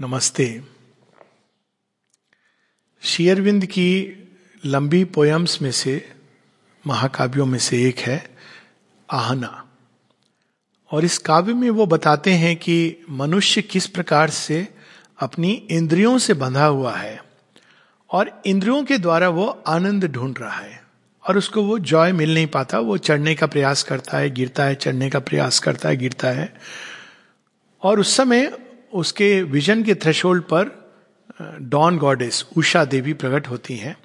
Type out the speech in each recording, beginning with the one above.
नमस्ते। शेयरविंद की लंबी पोयम्स में से, महाकाव्यों में से एक है, आहना। और इस काव्य में वो बताते हैं कि मनुष्य किस प्रकार से अपनी इंद्रियों से बंधा हुआ है और इंद्रियों के द्वारा वो आनंद ढूंढ रहा है और उसको वो जॉय मिल नहीं पाता। वो चढ़ने का प्रयास करता है, गिरता है, चढ़ने का प्रयास करता है, गिरता है। और उस समय उसके विजन के थ्रेशोल्ड पर डॉन गॉडेस उषा देवी प्रकट होती हैं।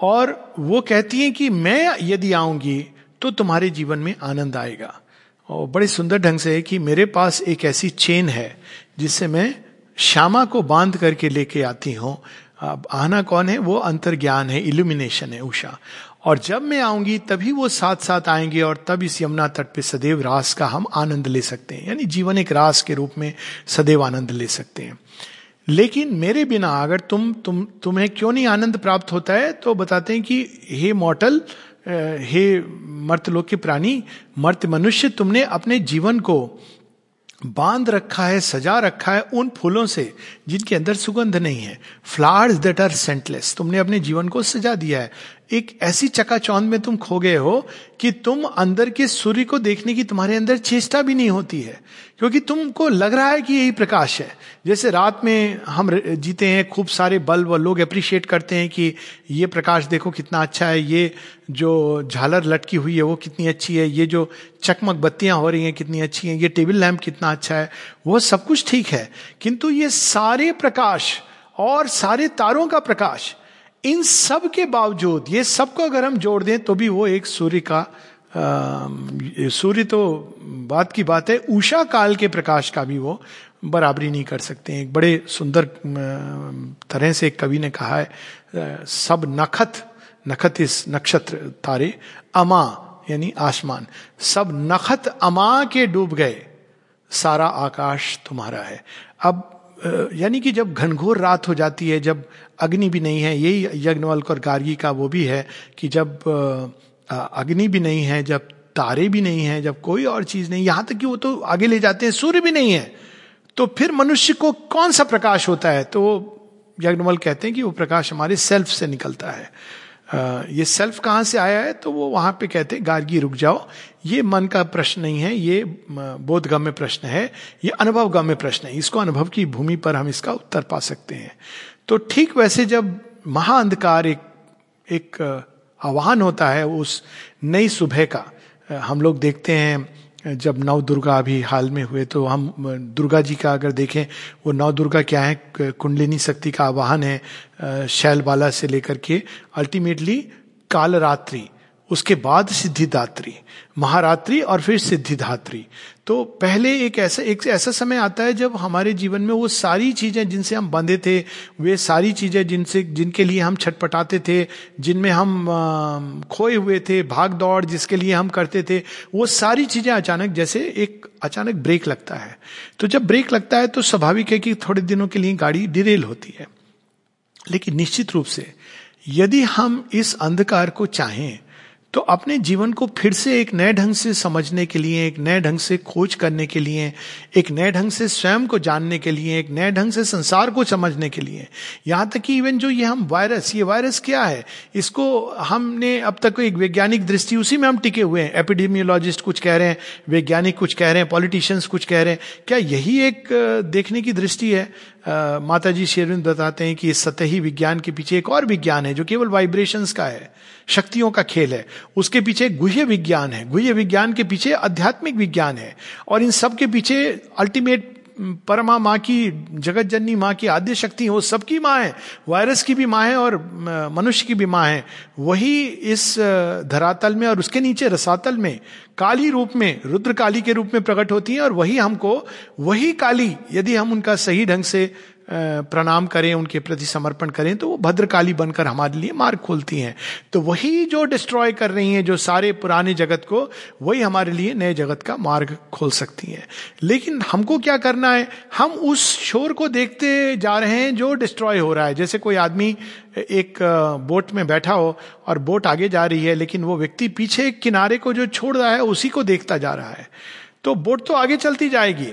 और वो कहती हैं कि मैं यदि आऊँगी तो तुम्हारे जीवन में आनंद आएगा। और बड़े सुंदर ढंग से है कि मेरे पास एक ऐसी चेन है, जिससे मैं श्यामा को बाँध करके लेके आती हूँ। अब आना कौन है? वो अंतर्ज्ञान है इल्यूमिनेशन है, उषा। और जब मैं आऊँगी, तभी वो साथ साथ आएँगे और तब इस यमुना तट पे सदैव रास का हम आनंद ले सकते हैं। यानी जीवन एक रास के रूप में सदैव आनंद ले सकते हैं। लेकिन मेरे बिना अगर तुम तुम, तुम्हें क्यों नहीं आनंद प्राप्त होता है? तो बताते हैं कि हे मॉटल हे मर्तलोक के प्राणी, मर्त मनुष्य, तुमने अपने जीवन को बाँध रखा है, सजा रखा है उन फूलों से, जिनके अंदर सुगंध नहीं है। फ्लावर्स दैट आर सेंटलेस तुमने अपने जीवन को सजा दिया है। एक ऐसी चकाचौंध में तुम खो गए हो कि तुम अंदर के सूर्य को देखने की तुम्हारे अंदर चेष्टा भी नहीं होती है, क्योंकि तुमको लग रहा है कि यही प्रकाश है। जैसे रात में हम जीते हैं, खूब सारे बल्ब और लोग अप्रिशिएट करते हैं कि ये प्रकाश देखो कितना अच्छा है, ये जो झालर लटकी हुई है वो कितनी अच्छी है, ये जो चकमक बत्तियाँ हो रही हैं कितनी अच्छी हैं, ये टेबल लैम्प कितना अच्छा है, वो सब कुछ ठीक है। किंतु ये सारे प्रकाश और सारे तारों का प्रकाश इन सब के बावजूद, ये सबको अगर हम जोड़ दें तो भी वो एक सूर्य का सूर्य तो बात की बात है, उषा काल के प्रकाश का भी वो बराबरी नहीं कर सकते एक बड़े सुंदर तरह से एक कवि ने कहा है सब नखत नखत इस नक्षत्र तारे, अमा यानी आसमान, सब नखत अमा के डूब गए, सारा आकाश तुम्हारा है। अब यानी कि जब घनघोर रात हो जाती है, जब अग्नि भी नहीं है, यही यज्ञवल्क और गार्गी का वो भी है कि जब अग्नि भी नहीं है, जब तारे भी नहीं है, जब कोई और चीज़ नहीं, यहाँ तक कि वो तो आगे ले जाते हैं, सूर्य भी नहीं है तो फिर मनुष्य को कौन सा प्रकाश होता है? तो यज्ञवल कहते हैं कि वो प्रकाश हमारे सेल्फ से निकलता है। ये सेल्फ कहाँ से आया है? तो वो वहाँ पे कहते हैं, गार्गी, रुक जाओ। ये मन का प्रश्न नहीं है, ये बोधगम्य प्रश्न है, ये अनुभवगम्य प्रश्न है। इसको अनुभव की भूमि पर हम इसका उत्तर पा सकते हैं। तो ठीक वैसे जब महाअंधकार एक एक आह्वान होता है उस नई सुबह का हम लोग देखते हैं जब नव दुर्गा अभी हाल में हुए तो हम दुर्गा जी का अगर देखें, वो नव दुर्गा क्या है कुंडलिनी शक्ति का आवाहन है शैलबाला से लेकर के अल्टीमेटली कालरात्रि, उसके बाद सिद्धिदात्री, महारात्रि और फिर सिद्धिदात्री। तो पहले एक ऐसा एक ऐसा समय आता है जब हमारे जीवन में वो सारी चीज़ें जिनसे हम बंधे थे, वे सारी चीज़ें जिनसे, जिनके लिए हम छटपटाते थे, जिनमें हम खोए हुए थे, भाग दौड़ जिसके लिए हम करते थे, वो सारी चीज़ें अचानक, जैसे एक अचानक ब्रेक लगता है। तो जब ब्रेक लगता है तो स्वाभाविक है कि थोड़े दिनों के लिए गाड़ी डिरेल होती है। लेकिन निश्चित रूप से, यदि हम इस अंधकार को चाहें तो अपने जीवन को फिर से एक नए ढंग से समझने के लिए, एक नए ढंग से खोज करने के लिए, एक नए ढंग से स्वयं को जानने के लिए, एक नए ढंग से संसार को समझने के लिए। यहाँ तक कि इवन जो ये हम वायरस ये वायरस क्या है? इसको हमने अब तक एक वैज्ञानिक दृष्टि, उसी में हम टिके हुए हैं। एपिडेमियोलॉजिस्ट कुछ कह रहे हैं, वैज्ञानिक कुछ कह रहे हैं पॉलिटिशियंस कुछ कह रहे हैं। क्या यही एक देखने की दृष्टि है? माता जी शेरविंद बताते हैं कि इस सतही विज्ञान के पीछे एक और विज्ञान है, जो केवल वाइब्रेशंस का है, शक्तियों का खेल है। उसके पीछे गुह्य विज्ञान है। गुह्य विज्ञान के पीछे आध्यात्मिक विज्ञान है। और इन सब के पीछे अल्टीमेट परमा माँ की जगत जननी माँ की आद्य शक्ति वो सबकी माँ है। वायरस की भी माँ है और मनुष्य की भी माँ है। वही इस धरातल में और उसके नीचे रसातल में, काली रूप में, रुद्र काली के रूप में प्रकट होती है और वही हमको, वही काली, यदि हम उनका सही ढंग से प्रणाम करें, उनके प्रति समर्पण करें तो वो भद्रकाली बनकर हमारे लिए मार्ग खोलती हैं। तो वही जो डिस्ट्रॉय कर रही हैं, जो सारे पुराने जगत को, वही हमारे लिए नए जगत का मार्ग खोल सकती हैं। लेकिन हमको क्या करना है? हम उस शोर को देखते जा रहे हैं जो डिस्ट्रॉय हो रहा है। जैसे कोई आदमी एक बोट में बैठा हो और बोट आगे जा रही है, लेकिन वो व्यक्ति पीछे किनारे को जो छोड़ रहा है, उसी को देखता जा रहा है। तो बोट तो आगे चलती जाएगी।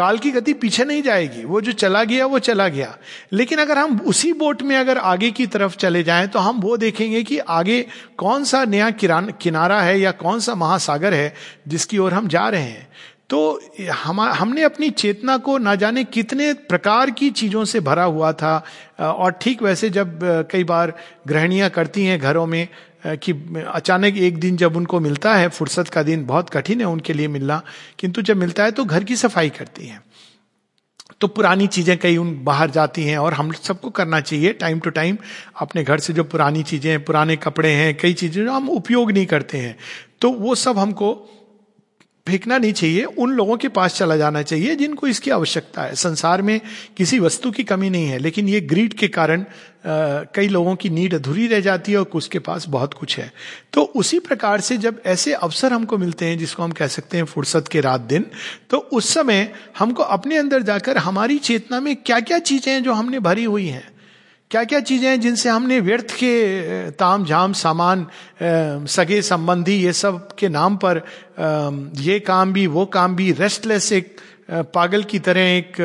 काल की गति पीछे नहीं जाएगी। वो जो चला गया, वो चला गया। लेकिन अगर हम उसी बोट में अगर आगे की तरफ़ चले जाएँ तो हम वो देखेंगे कि आगे कौन सा नया किनारा है या कौन सा महासागर है जिसकी ओर हम जा रहे हैं। तो हम, हमने अपनी चेतना को ना जाने कितने प्रकार की चीज़ों से भरा हुआ था। और ठीक वैसे जब कई बार गृहणियाँ करती हैं घरों में कि अचानक एक दिन जब उनको मिलता है, फुर्सत का दिन बहुत कठिन है उनके लिए मिलना, किंतु जब मिलता है तो घर की सफ़ाई करती हैं। तो पुरानी चीज़ें कई उन बाहर जाती हैं और हम सबको करना चाहिए टाइम टू टाइम अपने घर से जो पुरानी चीज़ें पुराने कपड़े हैं, कई चीज़ें जो हम उपयोग नहीं करते हैं तो वो सब हमको फेंकना नहीं चाहिए, उन लोगों के पास चला जाना चाहिए जिनको इसकी आवश्यकता है। संसार में किसी वस्तु की कमी नहीं है, लेकिन ये ग्रीड के कारण कई लोगों की नीड अधूरी रह जाती है और उसके पास बहुत कुछ है। तो उसी प्रकार से जब ऐसे अवसर हमको मिलते हैं जिसको हम कह सकते हैं फुर्सत के रात दिन तो उस समय हमको अपने अंदर जाकर हमारी चेतना में क्या क्या चीज़ें हैं जो हमने भरी हुई हैं। क्या क्या चीज़ें हैं जिनसे हमने व्यर्थ के ताम झाम सामान सगे संबंधी ये सब के नाम पर ये काम भी, वो काम भी रेस्टलेस एक पागल की तरह, एक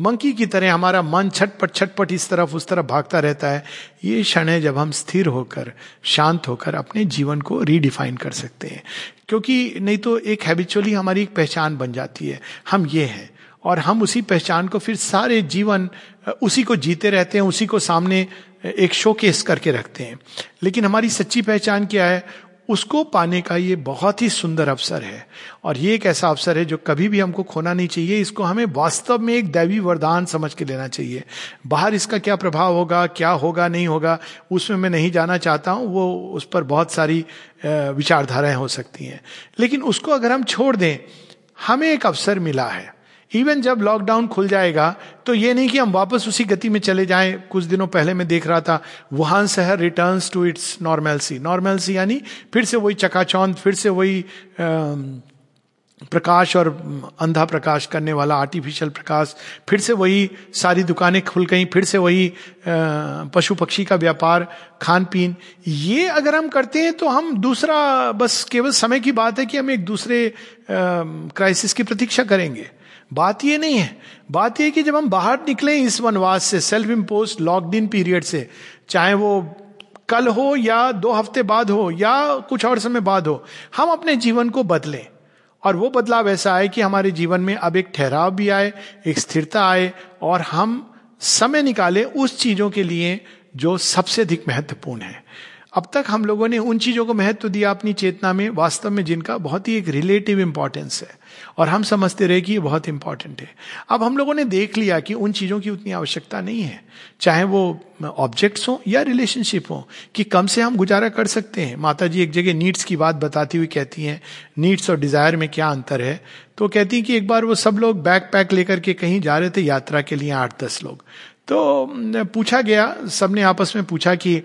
मंकी की तरह हमारा मन छटपट छटपट इस तरफ़, उस तरफ़ भागता रहता है। ये क्षण है जब हम स्थिर होकर, शांत होकर अपने जीवन को रीडिफाइन कर सकते हैं। क्योंकि नहीं तो एक हैबिचुअली हमारी एक पहचान बन जाती है। हम ये हैं। और हम उसी पहचान को फिर सारे जीवन उसी को जीते रहते हैं, उसी को सामने एक शोकेस करके रखते हैं। लेकिन हमारी सच्ची पहचान क्या है? उसको पाने का ये बहुत ही सुंदर अवसर है। और ये एक ऐसा अवसर है जो कभी भी हमको खोना नहीं चाहिए। इसको हमें वास्तव में एक दैवी वरदान समझ के लेना चाहिए। बाहर इसका क्या प्रभाव होगा, क्या होगा, नहीं होगा, उसमें मैं नहीं जाना चाहता हूँ, वो उस पर बहुत सारी विचारधाराएँ हो सकती हैं। लेकिन उसको अगर हम छोड़ दें, हमें एक अवसर मिला है। इवन जब लॉकडाउन खुल जाएगा तो ये नहीं कि हम वापस उसी गति में चले जाएँ, कुछ दिनों पहले मैं देख रहा था, वुहान शहर return to its normalcy normalcy यानी फिर से वही चकाचौंध, फिर से वही प्रकाश और अंधा प्रकाश करने वाला आर्टिफिशियल प्रकाश, फिर से वही सारी दुकानें खुल गई, फिर से वही पशु पक्षी का व्यापार, खान पीन। ये अगर हम करते हैं तो हम दूसरा, बस केवल समय की बात है कि हम एक दूसरे क्राइसिस की प्रतीक्षा करेंगे। बात ये नहीं है। बात ये कि जब हम बाहर निकले इस वनवास से self impose locked in period से, चाहे वो कल हो या दो हफ़्ते बाद हो या कुछ और समय बाद हो, हम अपने जीवन को बदलें। और वो बदलाव ऐसा आए कि हमारे जीवन में अब एक ठहराव भी आए, एक स्थिरता आए और हम समय निकाले उस चीज़ों के लिए जो सबसे अधिक महत्वपूर्ण है। अब तक हम लोगों ने उन चीज़ों को महत्व दिया अपनी चेतना में, वास्तव में जिनका बहुत ही एक रिलेटिव इंपॉर्टेंस है। और हम समझते रहे कि ये बहुत इंपॉर्टेंट है। अब हम लोगों ने देख लिया कि उन चीज़ों की उतनी आवश्यकता नहीं है। चाहे वो ऑब्जेक्ट्स हो या रिलेशनशिप हो, कि कम से हम गुजारा कर सकते हैं। माता जी एक जगह नीड्स की बात बताती हुई कहती हैं नीड्स और डिज़ायर में क्या अंतर है? तो कहती हैं कि एक बार वो सब लोग बैग पैक लेकर के कहीं जा रहे थे यात्रा के लिए आठ दस लोग। तो पूछा गया, सबने आपस में पूछा कि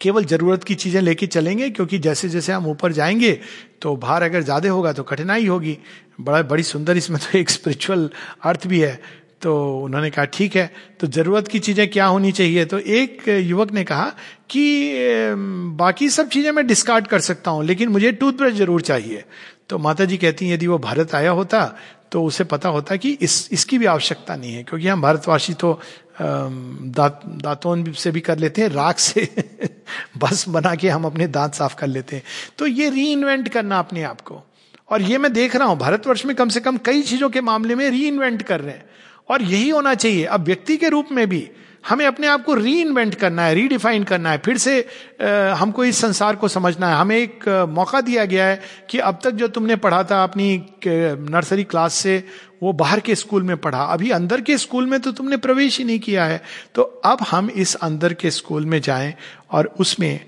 केवल ज़रूरत की चीज़ें लेके चलेंगे, क्योंकि जैसे जैसे हम ऊपर जाएँगे तो भार अगर ज़्यादा होगा तो कठिनाई होगी। बड़ा, बड़ी सुंदर इसमें तो एक स्पिरिचुअल अर्थ भी है। तो उन्होंने कहा, ठीक है तो ज़रूरत की चीज़ें क्या होनी चाहिए? तो एक युवक ने कहा कि बाकी सब चीज़ें मैं डिस्कार्ड कर सकता हूँ, लेकिन मुझे टूथब्रश ज़रूर चाहिए। तो माता जी कहती हैं, यदि वो भारत आया होता तो उसे पता होता कि इस, इसकी भी आवश्यकता नहीं है, क्योंकि हम भारतवासी तो दांत दांतों से भी कर लेते हैं, राख से। बस बना के हम अपने दांत साफ़ कर लेते हैं। तो ये री इन्वेंट करना अपने आप को। और ये मैं देख रहा हूँ, भारतवर्ष में कम से कम कई चीज़ों के मामले में री इन्वेंट कर रहे हैं। और यही होना चाहिए। अब व्यक्ति के रूप में भी हमें अपने आप को री इन्वेंट करना है रीडिफाइन करना है फिर से आ, हमको इस संसार को समझना है। हमें एक आ, मौका दिया गया है कि अब तक जो तुमने पढ़ा था अपनी नर्सरी क्लास से वो बाहर के स्कूल में पढ़ा। अभी अंदर के स्कूल में तो तुमने प्रवेश ही नहीं किया है। तो अब हम इस अंदर के स्कूल में जाएँ और उसमें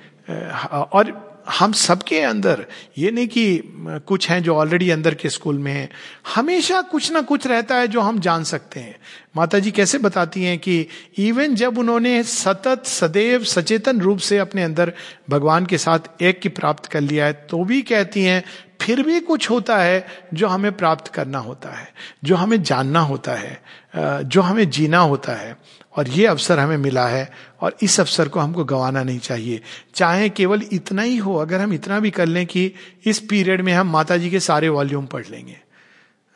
और हम सबके अंदर, ये नहीं कि कुछ हैं जो ऑलरेडी अंदर के स्कूल में हैं, हमेशा कुछ ना कुछ रहता है जो हम जान सकते हैं। माता जी कैसे बताती हैं कि इवन जब उन्होंने सतत सदैव सचेतन रूप से अपने अंदर भगवान के साथ एक की प्राप्त कर लिया है तो भी कहती हैं फिर भी कुछ होता है जो हमें प्राप्त करना होता है, जो हमें जानना होता है जो हमें जीना होता है। और ये अवसर हमें मिला है और इस अवसर को हमको गंवाना नहीं चाहिए। चाहे केवल इतना ही हो, अगर हम इतना भी कर लें कि इस पीरियड में हम माता जी के सारे वॉल्यूम पढ़ लेंगे।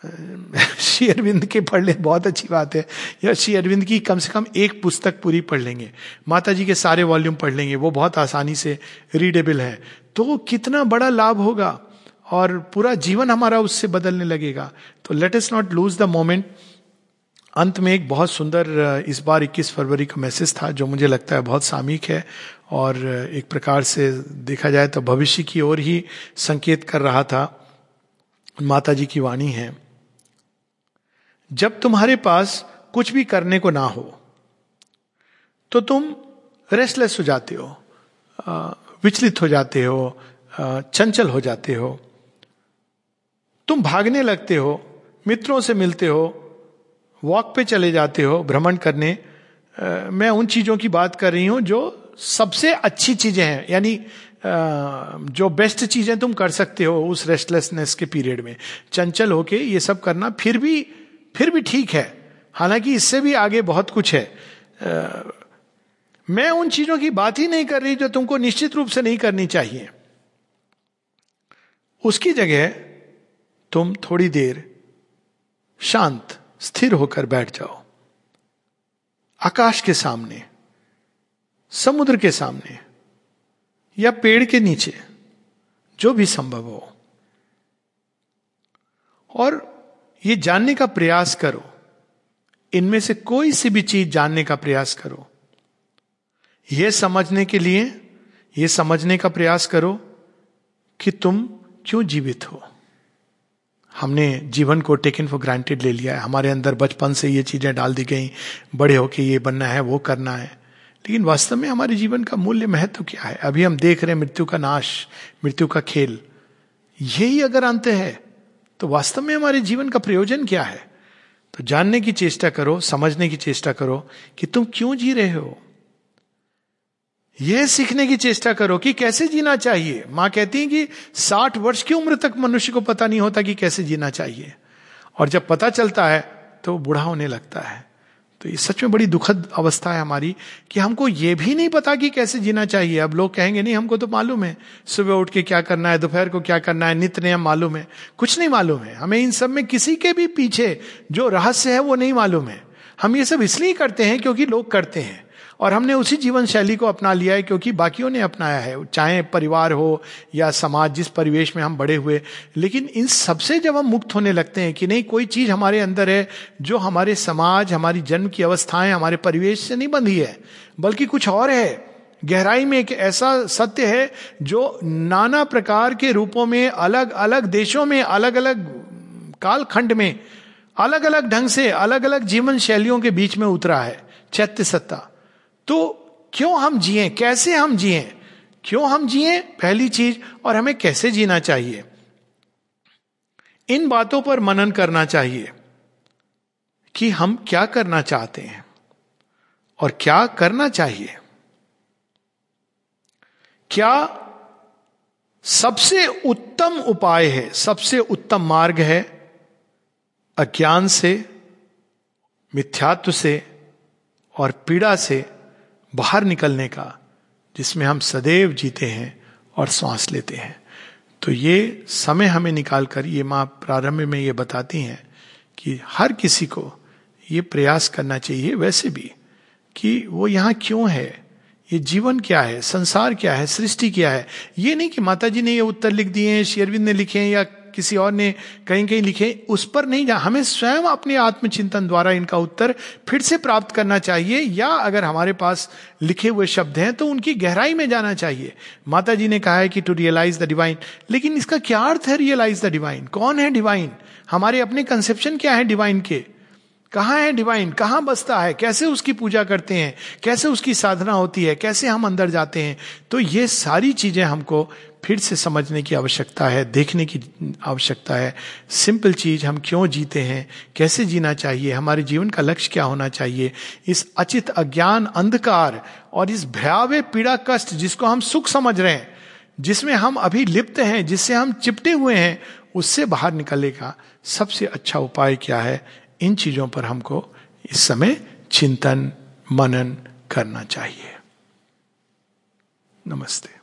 श्री अरविंद के पढ़ ले, बहुत अच्छी बात है। या श्री अरविंद की कम से कम एक पुस्तक पूरी पढ़ लेंगे। माता जी के सारे वॉल्यूम पढ़ लेंगे, वो बहुत आसानी से रीडेबल है। तो कितना बड़ा लाभ होगा? और पूरा जीवन हमारा उससे बदलने लगेगा। तो let's not lose the moment अंत में एक बहुत सुंदर इस बार 21 फरवरी का मैसेज था, जो मुझे लगता है बहुत सामयिक है और एक प्रकार से देखा जाए तो भविष्य की ओर ही संकेत कर रहा था। माता जी की वाणी है, जब तुम्हारे पास कुछ भी करने को ना हो तो तुम रेस्टलेस हो जाते हो विचलित हो जाते हो चंचल हो जाते हो। तुम भागने लगते हो मित्रों से मिलते हो वॉक पे चले जाते हो भ्रमण करने आ, मैं उन चीज़ों की बात कर रही हूँ जो सबसे अच्छी चीज़ें हैं यानी जो बेस्ट चीज़ें तुम कर सकते हो उस रेस्टलेसनेस के पीरियड में। चंचल होके ये सब करना फिर भी फिर भी ठीक है। हालाँकि इससे भी आगे बहुत कुछ है। आ, मैं उन चीज़ों की बात ही नहीं कर रही जो तुमको निश्चित रूप से नहीं करनी चाहिए। उसकी जगह तुम थोड़ी देर शांत, स्थिर होकर बैठ जाओ। आकाश के सामने, समुद्र के सामने या पेड़ के नीचे, जो भी संभव हो। और ये जानने का प्रयास करो। इनमें से कोई सी भी चीज़ जानने का प्रयास करो। यह समझने के लिए यह समझने का प्रयास करो कि तुम क्यों जीवित हो। हमने जीवन को टेकन फॉर ग्रांटेड ले लिया है। हमारे अंदर बचपन से ये चीज़ें डाल दी गई, बड़े होके ये बनना है, वो करना है। लेकिन वास्तव में हमारे जीवन का मूल्य महत्व क्या है? अभी हम देख रहे हैं मृत्यु का नाश, मृत्यु का खेल। यही अगर अंत है तो वास्तव में हमारे जीवन का प्रयोजन क्या है? तो जानने की चेष्टा करो, समझने की चेष्टा करो कि तुम क्यों जी रहे हो? यह सीखने की चेष्टा करो कि कैसे जीना चाहिए। माँ कहती है कि साठ वर्ष की उम्र तक मनुष्य को पता नहीं होता कि कैसे जीना चाहिए। और जब पता चलता है तो बूढ़ा होने लगता है। तो ये सच में बड़ी दुखद अवस्था है हमारी कि हमको ये भी नहीं पता कि कैसे जीना चाहिए। अब लोग कहेंगे, नहीं, हमको तो मालूम है, सुबह उठ के क्या करना है, दोपहर को क्या करना है, नित्य नियम मालूम है। कुछ नहीं मालूम है। हमें इन सब में किसी के भी पीछे जो रहस्य है, वो नहीं मालूम है। हम ये सब इसलिए करते हैं क्योंकि लोग करते हैं। और हमने उसी जीवन शैली को अपना लिया है क्योंकि बाकियों ने अपनाया है। चाहे परिवार हो या समाज, जिस परिवेश में हम बड़े हुए, लेकिन इन सबसे जब हम मुक्त होने लगते हैं कि नहीं, कोई चीज़ हमारे अंदर है जो हमारे समाज, हमारी जन्म की अवस्थाएँ, हमारे परिवेश से नहीं बंधी है, बल्कि कुछ और है। गहराई में एक ऐसा सत्य है जो नाना प्रकार के रूपों में अलग अलग देशों में अलग अलग कालखंड में अलग अलग ढंग से अलग अलग जीवन शैलियों के बीच में उतरा है। चैत्य सत्ता। तो क्यों हम जिए? कैसे हम जिए? क्यों हम जिए? पहली चीज़, और हमें कैसे जीना चाहिए? इन बातों पर मनन करना चाहिए कि हम क्या करना चाहते हैं और क्या करना चाहिए। क्या सबसे उत्तम उपाय है, सबसे उत्तम मार्ग है अज्ञान से, मिथ्यात्व से और पीड़ा से बाहर निकलने का, जिसमें हम सदैव जीते हैं और सांस लेते हैं। तो ये समय हमें निकाल कर ये माँ प्रारंभ में ये बताती हैं कि हर किसी को ये प्रयास करना चाहिए वैसे भी कि वो यहाँ क्यों है? ये जीवन क्या है? संसार क्या है? सृष्टि क्या है? ये नहीं कि माता जी ने ये उत्तर लिख दिए हैं शेरविंद ने लिखे हैं या किसी और ने कहीं कहीं लिखे, उस पर नहीं जा, हमें स्वयं अपने आत्मचिंतन द्वारा इनका उत्तर फिर से प्राप्त करना चाहिए, या अगर हमारे पास लिखे हुए शब्द हैं तो उनकी गहराई में जाना चाहिए। माता जी ने कहा है कि टू रियलाइज़ द डिवाइन लेकिन इसका क्या अर्थ है रियलाइज़ द डिवाइन कौन है डिवाइन हमारे अपने कंसेप्शन क्या है डिवाइन के? कहाँ है डिवाइन कहाँ बसता है? कैसे उसकी पूजा करते हैं? कैसे उसकी साधना होती है? कैसे हम अंदर जाते हैं? तो ये सारी चीज़ें हमको फिर से समझने की आवश्यकता है, देखने की आवश्यकता है। सिंपल चीज़, हम क्यों जीते हैं? कैसे जीना चाहिए? हमारे जीवन का लक्ष्य क्या होना चाहिए? इस अचित अज्ञान, अंधकार और इस भयावे पीड़ा कष्ट जिसको हम सुख समझ रहे हैं, जिसमें हम अभी लिप्त हैं, जिससे हम चिपटे हुए हैं, उससे बाहर निकलने का सबसे अच्छा उपाय क्या है? इन चीज़ों पर हमको इस समय चिंतन, मनन करना चाहिए। नमस्ते।